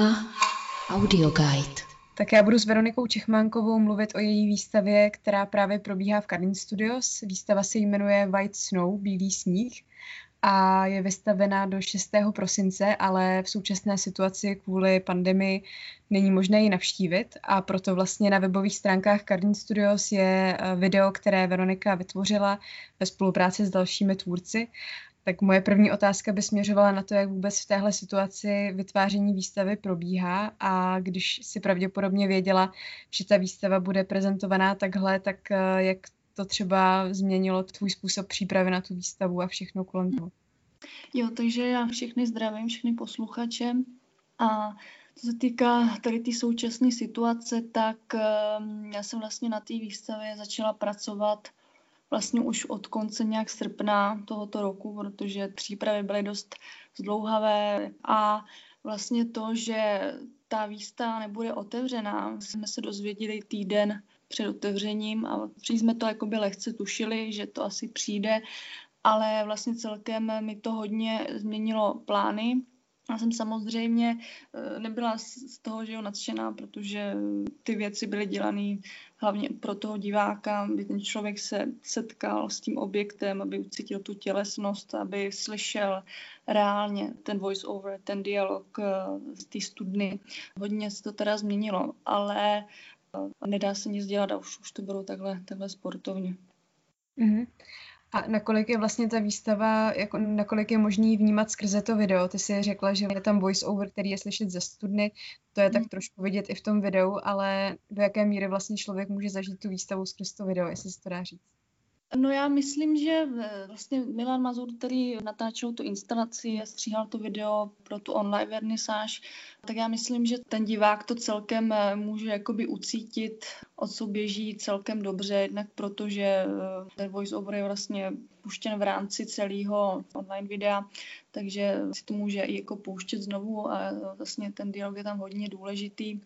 Trauma Audio Guide. Tak já budu s Veronikou Čechmánkovou mluvit o její výstavě, která právě probíhá v Cardin Studios. Výstava se jmenuje White Snow, Bílý sníh a je vystavena do 6. prosince, ale v současné situaci kvůli pandemii není možné ji navštívit a proto vlastně na webových stránkách Cardin Studios je eh, video, které Veronika vytvořila ve spolupráci s dalšími tvůrci tak moje první otázka by směřovala na to, jak vůbec v téhle situaci vytváření výstavy probíhá a když si pravděpodobně věděla, že ta výstava bude prezentovaná takhle, tak eh, jak to třeba změnilo tvůj způsob přípravy na tu výstavu a všechno kolem toho? Jo, takže já všechny zdravím, všechny posluchače a co se týká tady té současné situace, tak ehm, já jsem vlastně na té výstavě začala pracovat vlastně už od konce nějak srpna tohoto roku, protože přípravy byly dost zdlouhavé a vlastně to, že ta výstava nebude otevřená, jsme se dozvěděli týden před otevřením a jsme to jakoby lehce tušili, že to asi přijde, ale vlastně celkem mi to hodně změnilo plány já jsem samozřejmě eh, nebyla z toho, že jo, nadšená, protože ty věci byly dělané hlavně pro toho diváka, aby ten člověk se setkal s tím objektem, aby ucítil tu tělesnost, aby slyšel reálně ten voice-over, ten dialog eh, z té studny. Hodně se to teda změnilo, ale eh, nedá se nic dělat a už, už to bylo takhle, takhle sportovně. Mm-hmm. A nakolik je vlastně ta výstava, jako, nakolik je možný vnímat skrze to video? Ty si řekla, že je tam voice over, který je slyšet ze studny, to je tak hmm. trošku vidět i v tom videu, ale do jaké míry vlastně člověk může zažít tu výstavu skrz to video, jestli se to dá říct? No já myslím, že eh, vlastně Milan Mazur, který natáčel tu instalaci a stříhal to video pro tu online vernisáž, tak já myslím, že ten divák to celkem eh, může jakoby ucítit, o co běží celkem dobře, jednak protože eh, ten voice-over je vlastně puštěn v rámci celého online videa, takže si to může i jako pouštět znovu a vlastně ten dialog je tam hodně důležitý.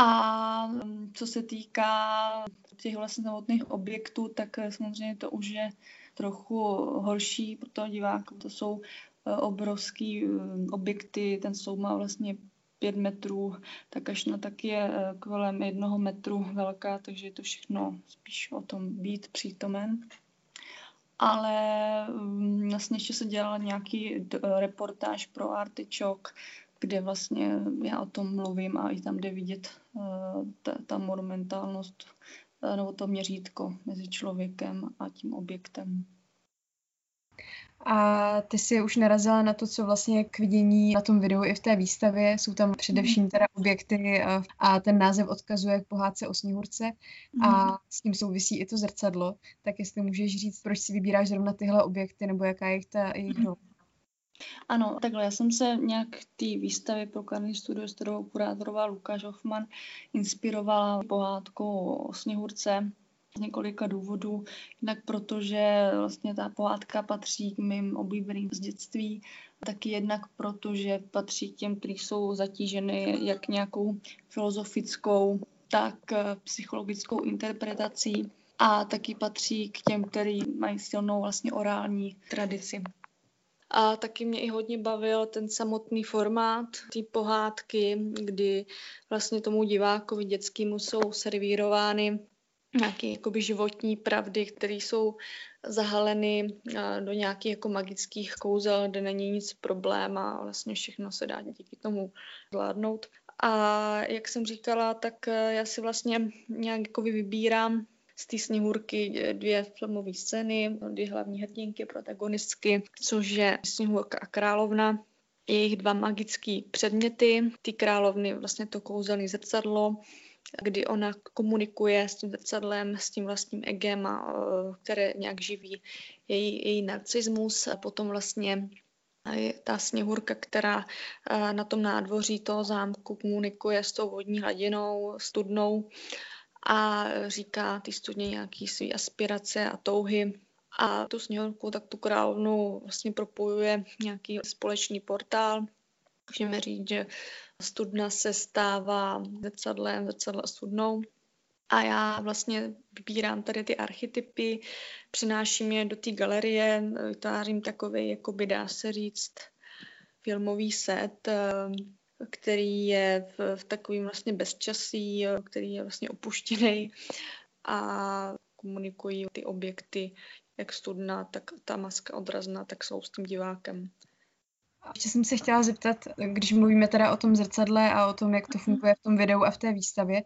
A mm, co se týká těch vlastně samotných objektů, tak eh, samozřejmě to už je trochu horší pro toho diváka. To jsou eh, obrovský eh, objekty, ten soud má vlastně pět metrů, tak až na tak je kolem jednoho metru velká, takže je to všechno spíš o tom být přítomen. Ale mm, vlastně ještě se dělala nějaký reportáž pro Artičok, kde vlastně já o tom mluvím a i tam jde vidět ta, ta monumentálnost Eh, nebo to měřítko mezi člověkem a tím objektem. A ty jsi už narazila na to, co vlastně k vidění na tom videu i v té výstavě. Jsou tam především teda objekty eh, a ten název odkazuje k pohádce o sněhurce a mhm. s tím souvisí i to zrcadlo. Tak jestli můžeš říct, proč si vybíráš zrovna tyhle objekty nebo jaká je jejich ta jejich role? Ano, takhle, já jsem se nějak té výstavy pro Karný studio, s kterou kurátoroval Lukáš Hoffman, inspirovala pohádkou o Sněhurce z několika důvodů. Jednak protože vlastně ta pohádka patří k mým oblíbeným z dětství, taky jednak proto, že patří k těm, kteří jsou zatíženy jak nějakou filozofickou, tak eh, psychologickou interpretací a taky patří k těm, kteří mají silnou vlastně orální tradici. A taky mě i hodně bavil ten samotný formát té pohádky, kdy vlastně tomu divákovi dětskému jsou servírovány nějaké jakoby životní pravdy, které jsou zahaleny do nějakých jako magických kouzel, kde není nic problém a vlastně všechno se dá díky tomu zvládnout. A jak jsem říkala, tak e, já si vlastně nějak jako vybírám z té sněhurky dvě filmové scény, dvě hlavní hrdinky, protagonistky, což je Sněhurka a královna. Jejich dva magické předměty, ty královny vlastně to kouzelné zrcadlo, kdy ona komunikuje s tím zrcadlem, s tím vlastním egem, a, které nějak živí její, její narcismus a potom vlastně ta sněhurka, která na tom nádvoří toho zámku komunikuje s tou vodní hladinou, studnou a říká ty studně nějaký své aspirace a touhy. A tu sněhurku, tak tu královnu vlastně propojuje nějaký společný portál. Můžeme říct, že studna se stává zrcadlem, zrcadla studnou. A já vlastně vybírám tady ty archetypy, přináším je do té galerie, vytvářím takový, jako by dá se říct, filmový set, který je v, v takovým vlastně bezčasí, který je vlastně opuštěný a komunikují ty objekty, jak studna, tak ta maska odrazná, tak jsou s tím divákem. Ještě jsem se chtěla zeptat, když mluvíme teda o tom zrcadle a o tom, jak to mhm. funguje v tom videu a v té výstavě,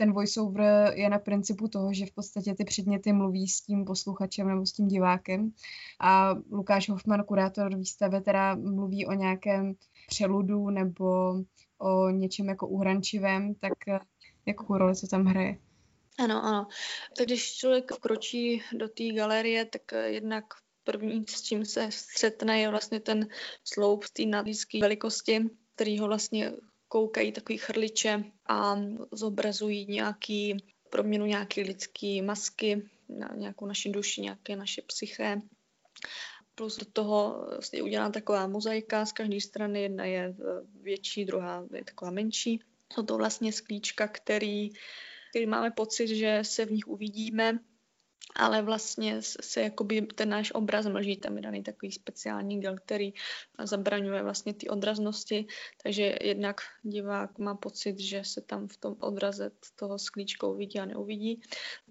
ten voiceover je na principu toho, že v podstatě ty předměty mluví s tím posluchačem nebo s tím divákem a Lukáš Hoffman, kurátor výstavy, teda mluví o nějakém přeludu nebo o něčem jako uhrančivém, tak jakou roli to tam hraje? Ano, ano. Tak když člověk vkročí do té galerie, tak jednak první, s čím se střetne, je vlastně ten sloup té nadlíské velikosti, který ho vlastně koukají takový chrliče a zobrazují nějaký proměnu nějaké lidské masky, na nějakou naši duši, nějaké naše psyché. Plus do toho je udělána taková mozaika z každé strany, jedna je větší, druhá je taková menší. Jsou to vlastně sklíčka, který, který máme pocit, že se v nich uvidíme ale vlastně se jakoby ten náš obraz mlží, tam je daný takový speciální gel, který zabraňuje vlastně ty odraznosti, takže jednak divák má pocit, že se tam v tom odraze toho sklíčkou vidí a neuvidí.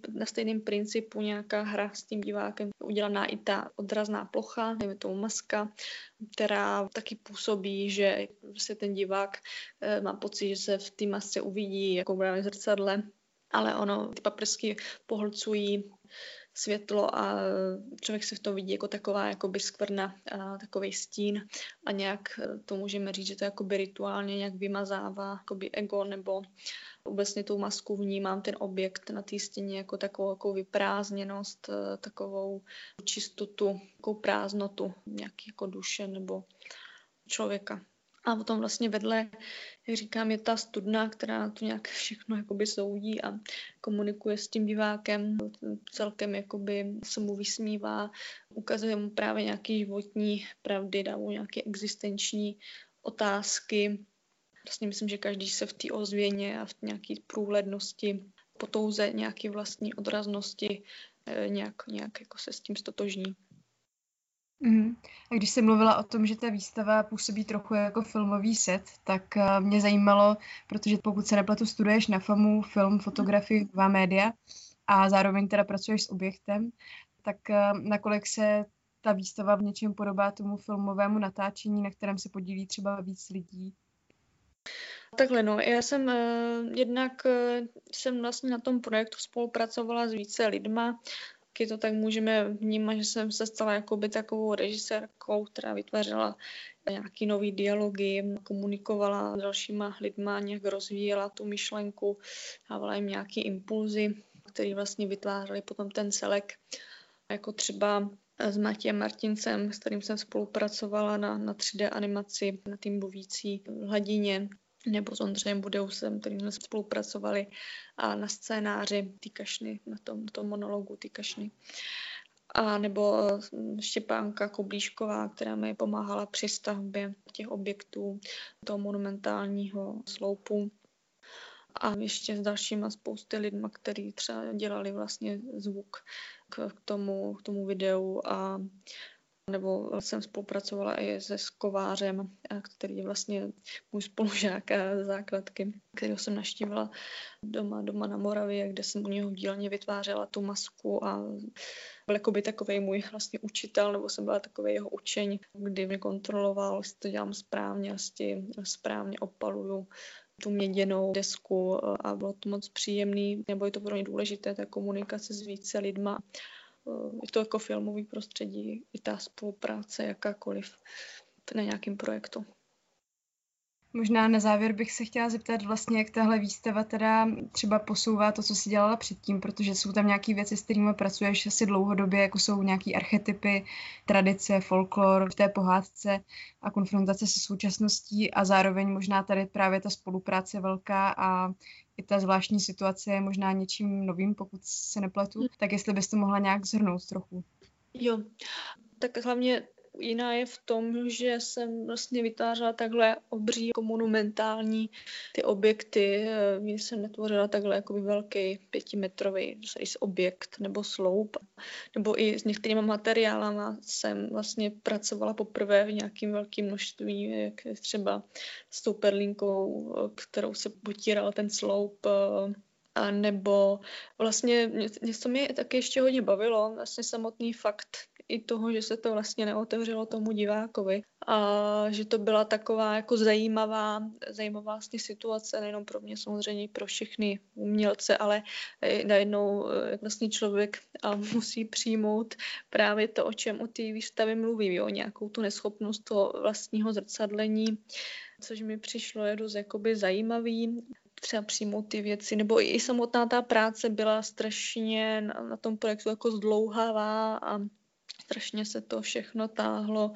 Na stejném principu nějaká hra s tím divákem udělaná i ta odrazná plocha, dejme tomu maska, která taky působí, že se ten divák eh, má pocit, že se v té masce uvidí jako v zrcadle, ale ono, ty paprsky pohlcují světlo a člověk se v tom vidí jako taková jakoby skvrna, takový stín a nějak eh, to můžeme říct, že to jakoby rituálně nějak vymazává jakoby ego nebo obecně tou masku vnímám ten objekt na té stěně jako takovou jako vyprázdněnost, eh, takovou čistotu, takovou prázdnotu nějaký jako duše nebo člověka. A potom vlastně vedle, jak říkám, je ta studna, která to nějak všechno jakoby soudí a komunikuje s tím divákem, celkem jakoby se mu vysmívá, ukazuje mu právě nějaké životní pravdy, dá mu nějaké existenční otázky. Vlastně myslím, že každý se v té ozvěně a v nějaké průhlednosti, potouze nějaké vlastní odraznosti eh, nějak, nějak jako se s tím stotožní. Mm. A když jsi mluvila o tom, že ta výstava působí trochu jako filmový set, tak uh, mě zajímalo, protože pokud se nepletu, studuješ na FAMu film, fotografii, nová média a zároveň teda pracuješ s objektem, tak uh, nakolik se ta výstava v něčem podobá tomu filmovému natáčení, na kterém se podílí třeba víc lidí? Takhle no, já jsem uh, jednak uh, jsem vlastně na tom projektu spolupracovala s více lidma, taky to tak můžeme vnímat, že jsem se stala jakoby takovou režisérkou, která vytvářela nějaký nový dialogy, komunikovala s dalšíma lidma, nějak rozvíjela tu myšlenku, dávala jim nějaký impulzy, které vlastně vytvářely potom ten celek. Jako třeba s Matějem Martincem, s kterým jsem spolupracovala na, na 3D animaci, na tým mluvící hladině, nebo s Ondřejem Budeusem, kterým jsme spolupracovali a na scénáři Týkašny, na tom, tom monologu Týkašny. A nebo hm, Štěpánka Koblíšková, která mi pomáhala při stavbě těch objektů toho monumentálního sloupu. A ještě s dalšíma spousty lidma, kteří třeba dělali vlastně zvuk k tomu, k tomu videu a nebo jsem spolupracovala i se Skovářem, který je vlastně můj spolužák základky, kterého jsem naštívila doma, doma na Moravě, kde jsem u něho dílně vytvářela tu masku a byl jako by takový můj vlastně učitel, nebo jsem byla takový jeho učeň, kdy mě kontroloval, jestli to dělám správně, jestli správně opaluju tu měděnou desku a bylo to moc příjemný, nebo je to pro mě důležité, ta komunikace s více lidma je to jako filmový prostředí, i ta spolupráce jakákoliv na nějakém projektu. Možná na závěr bych se chtěla zeptat vlastně, jak tahle výstava teda třeba posouvá to, co jsi dělala předtím, protože jsou tam nějaké věci, s kterými pracuješ asi dlouhodobě, jako jsou nějaké archetypy, tradice, folklor v té pohádce a konfrontace se současností a zároveň možná tady právě ta spolupráce velká a i ta zvláštní situace je možná něčím novým, pokud se nepletu, tak jestli byste mohla nějak zhrnout trochu. Jo, tak hlavně jiná je v tom, že jsem vlastně vytvářela takhle obří jako monumentální ty objekty. Mě jsem netvořila takhle jako velký pětimetrový objekt nebo sloup. Nebo i s některými materiálama jsem vlastně pracovala poprvé v nějakým velkým množství, jak třeba s tou perlinkou, kterou se potíral ten sloup a nebo vlastně něco mě taky ještě hodně bavilo, vlastně samotný fakt i toho, že se to vlastně neotevřelo tomu divákovi a že to byla taková jako zajímavá, zajímavá vlastně situace, nejenom pro mě samozřejmě, pro všechny umělce, ale najednou eh, vlastně člověk musí přijmout právě to, o čem u té výstavy mluví, o nějakou tu neschopnost toho vlastního zrcadlení, což mi přišlo je dost jakoby zajímavý třeba přijmout ty věci, nebo i samotná ta práce byla strašně na, na tom projektu jako zdlouhavá a strašně se to všechno táhlo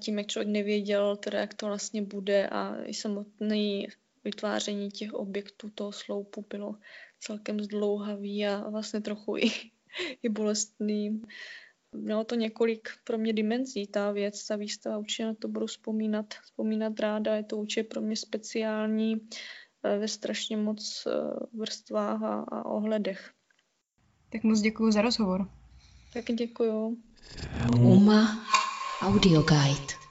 tím, jak člověk nevěděl, teda jak to vlastně bude a i samotné vytváření těch objektů toho sloupu bylo celkem zdlouhavý a vlastně trochu i, i bolestný. Mělo to několik pro mě dimenzí, ta věc, ta výstava, určitě na to budu vzpomínat, vzpomínat ráda, je to určitě pro mě speciální eh, ve strašně moc eh, vrstvách a, a ohledech. Tak moc děkuji za rozhovor. Tak děkuju. UMA Audio Guide.